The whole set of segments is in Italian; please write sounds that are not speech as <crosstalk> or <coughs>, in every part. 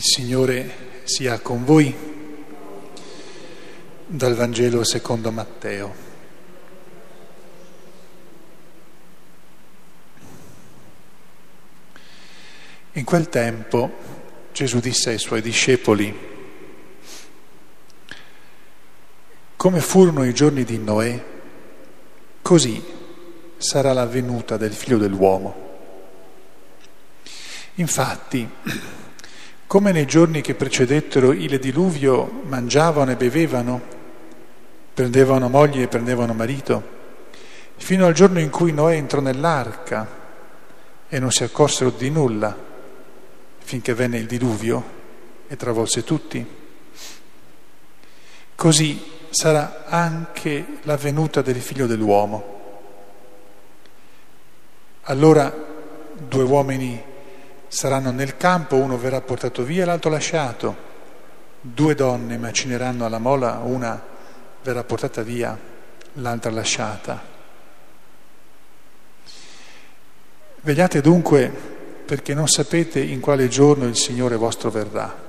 Il Signore sia con voi dal Vangelo secondo Matteo. In quel tempo Gesù disse ai suoi discepoli, come furono i giorni di Noè, così sarà la venuta del figlio dell'uomo. Infatti, come nei giorni che precedettero il diluvio mangiavano e bevevano, prendevano moglie e prendevano marito, fino al giorno in cui Noè entrò nell'arca e non si accorsero di nulla, finché venne il diluvio e travolse tutti. Così sarà anche la venuta del figlio dell'uomo. Allora due uomini Saranno nel campo, uno verrà portato via l'altro lasciato. Due donne macineranno alla mola, una verrà portata via, l'altra lasciata. Vegliate dunque perché non sapete in quale giorno il Signore vostro verrà.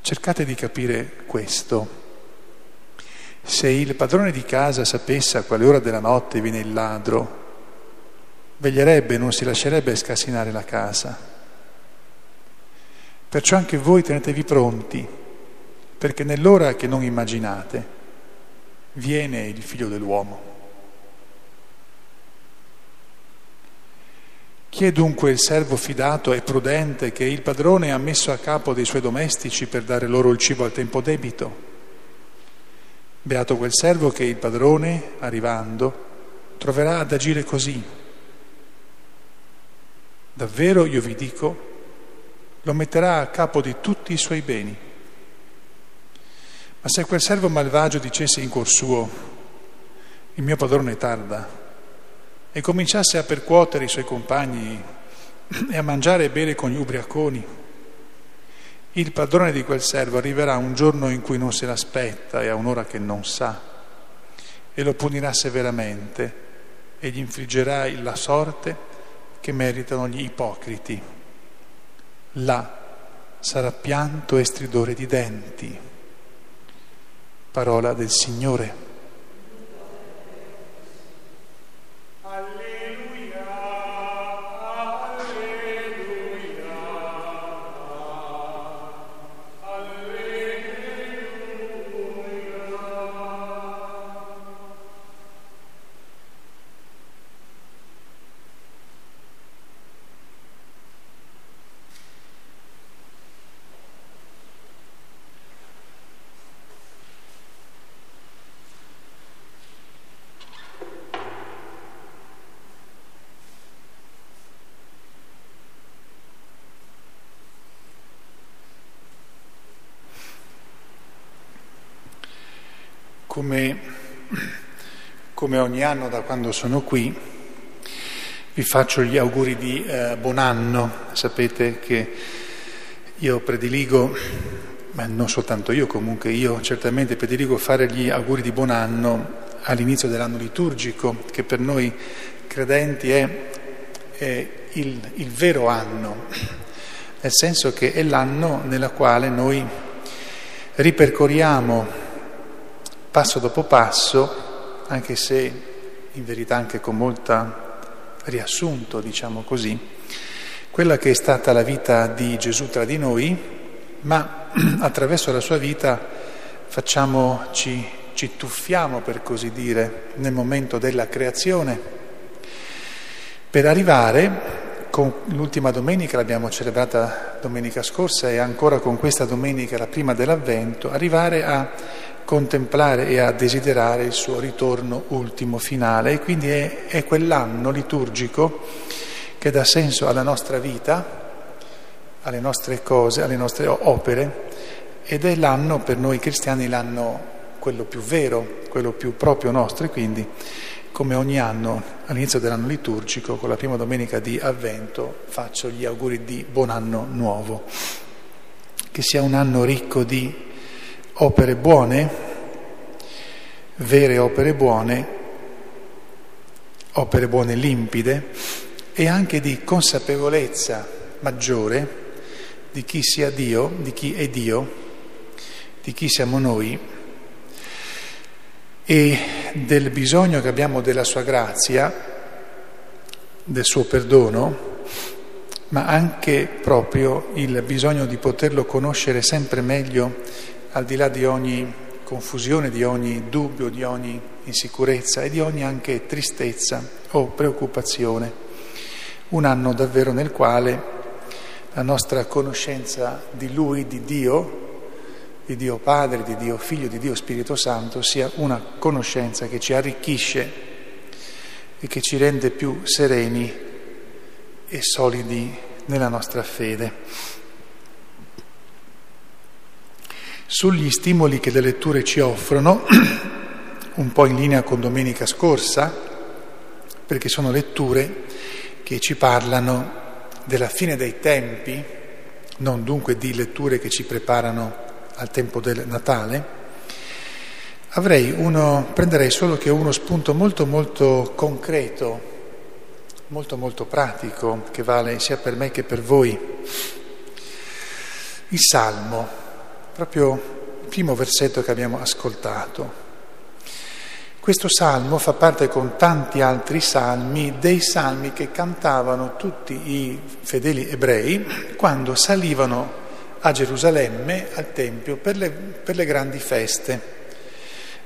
Cercate di capire questo. Se il padrone di casa sapesse a quale ora della notte viene il ladro, veglierebbe, non si lascerebbe scassinare la casa. Perciò anche voi tenetevi pronti, perché nell'ora che non immaginate viene il figlio dell'uomo. Chi è dunque il servo fidato e prudente che il padrone ha messo a capo dei suoi domestici per dare loro il cibo al tempo debito? Beato quel servo che il padrone, arrivando, troverà ad agire così davvero io vi dico, lo metterà a capo di tutti i suoi beni. Ma se quel servo malvagio dicesse in cuor suo, il mio padrone tarda, e cominciasse a percuotere i suoi compagni <clears throat> e a mangiare e bere con gli ubriaconi, il padrone di quel servo arriverà un giorno in cui non se l'aspetta e a un'ora che non sa, e lo punirà severamente e gli infliggerà la sorte che meritano gli ipocriti. Là sarà pianto e stridore di denti. Parola del Signore. Come, come, ogni anno da quando sono qui, vi faccio gli auguri di eh, buon anno. Sapete che io prediligo, ma non soltanto io, comunque io certamente prediligo fare gli auguri di buon anno all'inizio dell'anno liturgico, che per noi credenti è, è il, il vero anno, nel senso che è l'anno nella quale noi ripercorriamo passo dopo passo, anche se in verità anche con molta riassunto, diciamo così, quella che è stata la vita di Gesù tra di noi, ma <clears throat> attraverso la sua vita facciamo, ci, ci tuffiamo, per così dire, nel momento della creazione, per arrivare con l'ultima domenica, l'abbiamo celebrata domenica scorsa e ancora con questa domenica, la prima dell'Avvento, arrivare a contemplare e a desiderare il suo ritorno ultimo, finale. E quindi è, è quell'anno liturgico che dà senso alla nostra vita, alle nostre cose, alle nostre opere ed è l'anno per noi cristiani l'anno quello più vero, quello più proprio nostro e quindi come ogni anno all'inizio dell'anno liturgico con la prima domenica di Avvento faccio gli auguri di buon anno nuovo, che sia un anno ricco di opere buone, vere opere buone, opere buone limpide e anche di consapevolezza maggiore di chi sia Dio, di chi è Dio, di chi siamo noi e del bisogno che abbiamo della sua grazia, del suo perdono, ma anche proprio il bisogno di poterlo conoscere sempre meglio al di là di ogni confusione, di ogni dubbio, di ogni insicurezza e di ogni anche tristezza o preoccupazione. Un anno davvero nel quale la nostra conoscenza di Lui, di Dio, di Dio Padre, di Dio Figlio, di Dio Spirito Santo sia una conoscenza che ci arricchisce e che ci rende più sereni e solidi nella nostra fede. Sugli stimoli che le letture ci offrono, <clears throat> un po' in linea con domenica scorsa, perché sono letture che ci parlano della fine dei tempi, non dunque di letture che ci preparano al tempo del Natale, avrei uno, prenderei solo che uno spunto molto molto concreto molto molto pratico che vale sia per me che per voi. Il Salmo, proprio il primo versetto che abbiamo ascoltato. Questo salmo fa parte con tanti altri salmi dei salmi che cantavano tutti i fedeli ebrei quando salivano a Gerusalemme, al Tempio, per le, per le grandi feste.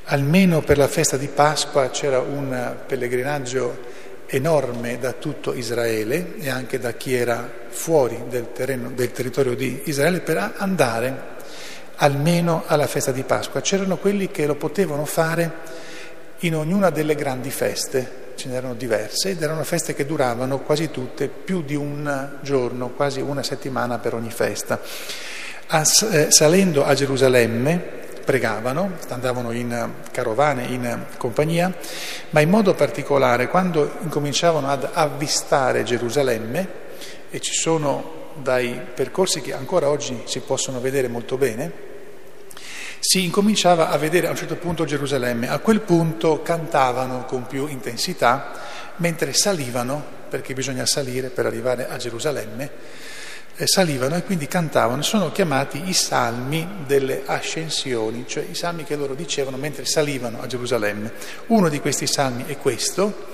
Almeno per la festa di Pasqua c'era un pellegrinaggio enorme da tutto Israele e anche da chi era fuori del, terreno, del territorio di Israele per andare almeno alla festa di Pasqua. C'erano quelli che lo potevano fare in ognuna delle grandi feste, ce n'erano diverse, ed erano feste che duravano quasi tutte più di un giorno, quasi una settimana per ogni festa. As, eh, salendo a Gerusalemme, pregavano, andavano in carovane, in compagnia, ma in modo particolare quando incominciavano ad avvistare Gerusalemme, e ci sono dai percorsi che ancora oggi si possono vedere molto bene, si incominciava a vedere a un certo punto Gerusalemme. A quel punto cantavano con più intensità, mentre salivano, perché bisogna salire per arrivare a Gerusalemme, eh, salivano e quindi cantavano, sono chiamati i salmi delle ascensioni, cioè i salmi che loro dicevano mentre salivano a Gerusalemme. Uno di questi salmi è questo,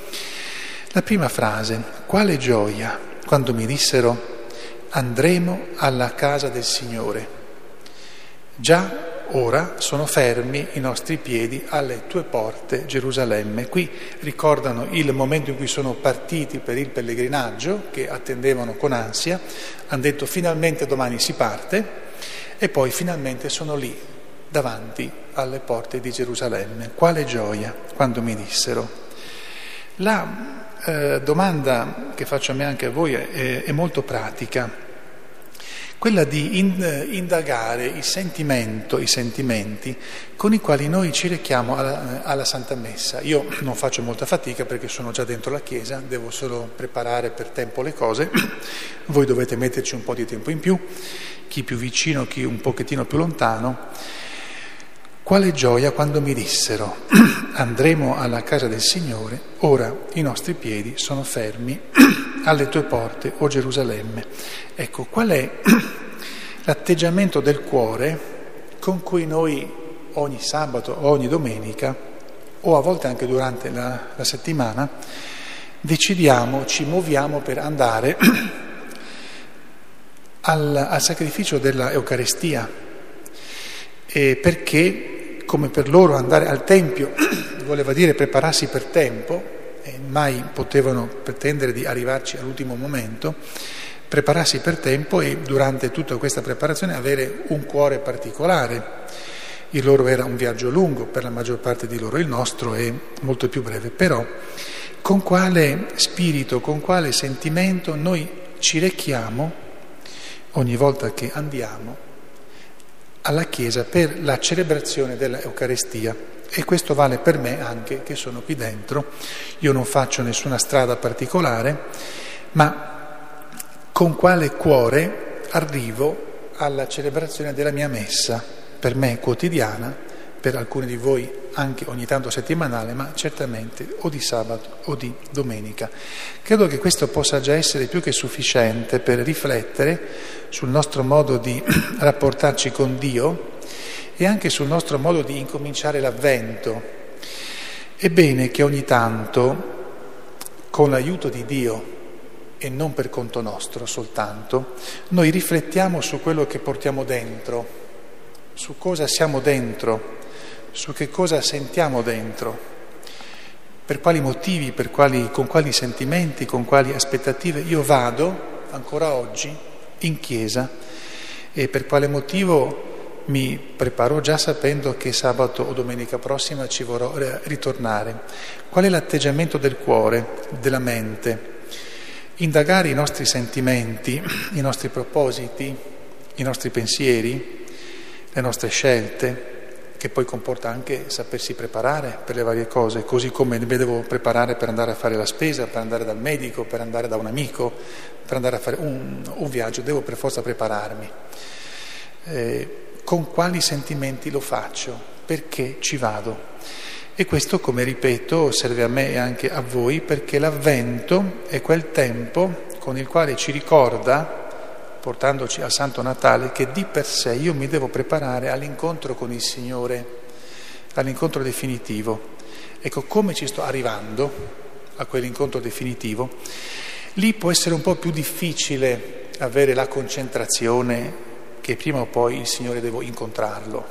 la prima frase, quale gioia quando mi dissero andremo alla casa del Signore. Già ora sono fermi i nostri piedi alle tue porte, Gerusalemme. Qui ricordano il momento in cui sono partiti per il pellegrinaggio, che attendevano con ansia, hanno detto finalmente domani si parte e poi finalmente sono lì, davanti alle porte di Gerusalemme. Quale gioia quando mi dissero. La eh, domanda che faccio a me anche a voi è, è molto pratica quella di indagare il sentimento, i sentimenti con i quali noi ci rechiamo alla, alla, Santa Messa. Io non faccio molta fatica perché sono già dentro la Chiesa, devo solo preparare per tempo le cose, <coughs> voi dovete metterci un po' di tempo in più, chi più vicino, chi un pochettino più lontano. Quale gioia quando mi dissero <coughs> andremo alla casa del Signore, ora i nostri piedi sono fermi <coughs> alle tue porte, o Gerusalemme. Ecco, qual è <clears throat> l'atteggiamento del cuore con cui noi ogni sabato, ogni domenica, o a volte anche durante la, la settimana, decidiamo, ci muoviamo per andare <clears throat> al, al sacrificio della Eucaristia, e perché come per loro andare al Tempio <clears throat> voleva dire prepararsi per tempo, mai potevano pretendere di arrivarci all'ultimo momento, prepararsi per tempo e durante tutta questa preparazione avere un cuore particolare. Il loro era un viaggio lungo per la maggior parte di loro, il nostro è molto più breve, però con quale spirito, con quale sentimento noi ci rechiamo ogni volta che andiamo alla Chiesa per la celebrazione dell'Eucarestia. E questo vale per me anche che sono qui dentro. Io non faccio nessuna strada particolare, ma con quale cuore arrivo alla celebrazione della mia messa, per me quotidiana, per alcuni di voi anche ogni tanto settimanale, ma certamente o di sabato o di domenica. Credo che questo possa già essere più che sufficiente per riflettere sul nostro modo di <clears throat> rapportarci con Dio e anche sul nostro modo di incominciare l'avvento. È bene che ogni tanto, con l'aiuto di Dio e non per conto nostro soltanto, noi riflettiamo su quello che portiamo dentro, su cosa siamo dentro, su che cosa sentiamo dentro, per quali motivi, per quali, con quali sentimenti, con quali aspettative io vado ancora oggi in chiesa e per quale motivo mi preparo già sapendo che sabato o domenica prossima ci vorrò ritornare. Qual è l'atteggiamento del cuore, della mente? Indagare i nostri sentimenti, i nostri propositi, i nostri pensieri, le nostre scelte, che poi comporta anche sapersi preparare per le varie cose, così come mi devo preparare per andare a fare la spesa, per andare dal medico, per andare da un amico, per andare a fare un, un viaggio, devo per forza prepararmi. Eh, con quali sentimenti lo faccio, perché ci vado. E questo, come ripeto, serve a me e anche a voi perché l'avvento è quel tempo con il quale ci ricorda, portandoci al Santo Natale, che di per sé io mi devo preparare all'incontro con il Signore, all'incontro definitivo. Ecco, come ci sto arrivando a quell'incontro definitivo, lì può essere un po' più difficile avere la concentrazione che prima o poi il Signore devo incontrarlo.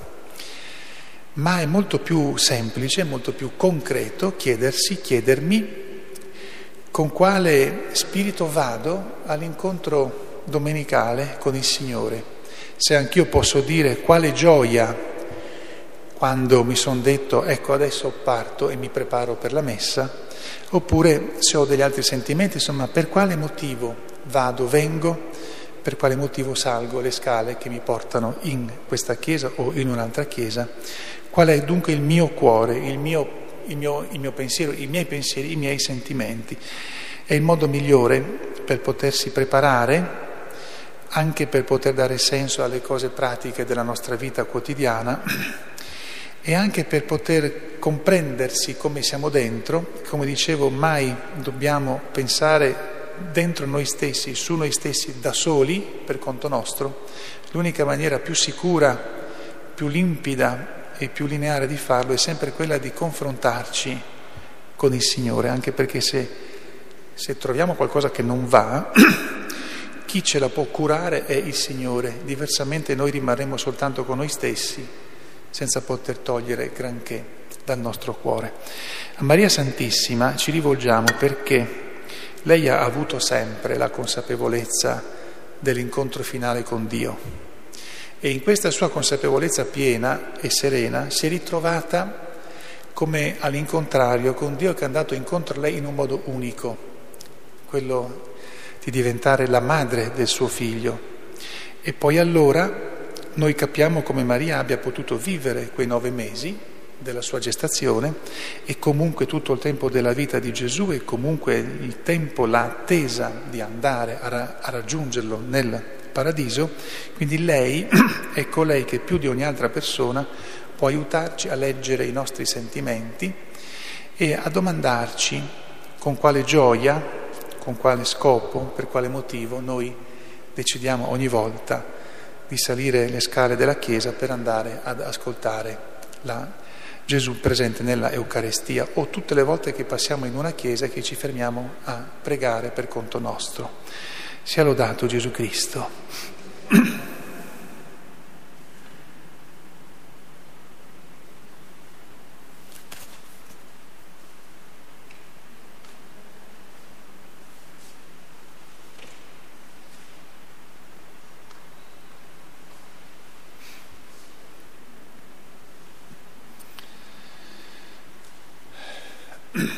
Ma è molto più semplice, molto più concreto chiedersi, chiedermi con quale spirito vado all'incontro domenicale con il Signore. Se anch'io posso dire quale gioia quando mi sono detto ecco adesso parto e mi preparo per la messa, oppure se ho degli altri sentimenti, insomma per quale motivo vado, vengo per quale motivo salgo le scale che mi portano in questa chiesa o in un'altra chiesa, qual è dunque il mio cuore, il mio, il mio, il mio pensiero, i miei pensieri, i miei sentimenti. È il modo migliore per potersi preparare anche per poter dare senso alle cose pratiche della nostra vita quotidiana e anche per poter comprendersi come siamo dentro. Come dicevo, mai dobbiamo pensare dentro noi stessi, su noi stessi, da soli, per conto nostro, l'unica maniera più sicura, più limpida e più lineare di farlo è sempre quella di confrontarci con il Signore, anche perché se, se troviamo qualcosa che non va, <clears throat> chi ce la può curare è il Signore, diversamente noi rimarremo soltanto con noi stessi, senza poter togliere granché dal nostro cuore. A Maria Santissima ci rivolgiamo perché lei ha avuto sempre la consapevolezza dell'incontro finale con Dio e in questa sua consapevolezza piena e serena si è ritrovata come all'incontrario con Dio che è andato incontro a lei in un modo unico, quello di diventare la madre del suo figlio. E poi allora noi capiamo come Maria abbia potuto vivere quei nove mesi della sua gestazione e comunque tutto il tempo della vita di Gesù e comunque il tempo, l'attesa di andare a, ra- a raggiungerlo nel paradiso, quindi lei <clears throat> è colei che più di ogni altra persona può aiutarci a leggere i nostri sentimenti e a domandarci con quale gioia, con quale scopo, per quale motivo noi decidiamo ogni volta di salire le scale della Chiesa per andare ad ascoltare la Gesù presente nella Eucaristia o tutte le volte che passiamo in una chiesa e che ci fermiamo a pregare per conto nostro. Sia lodato Gesù Cristo. <clears throat>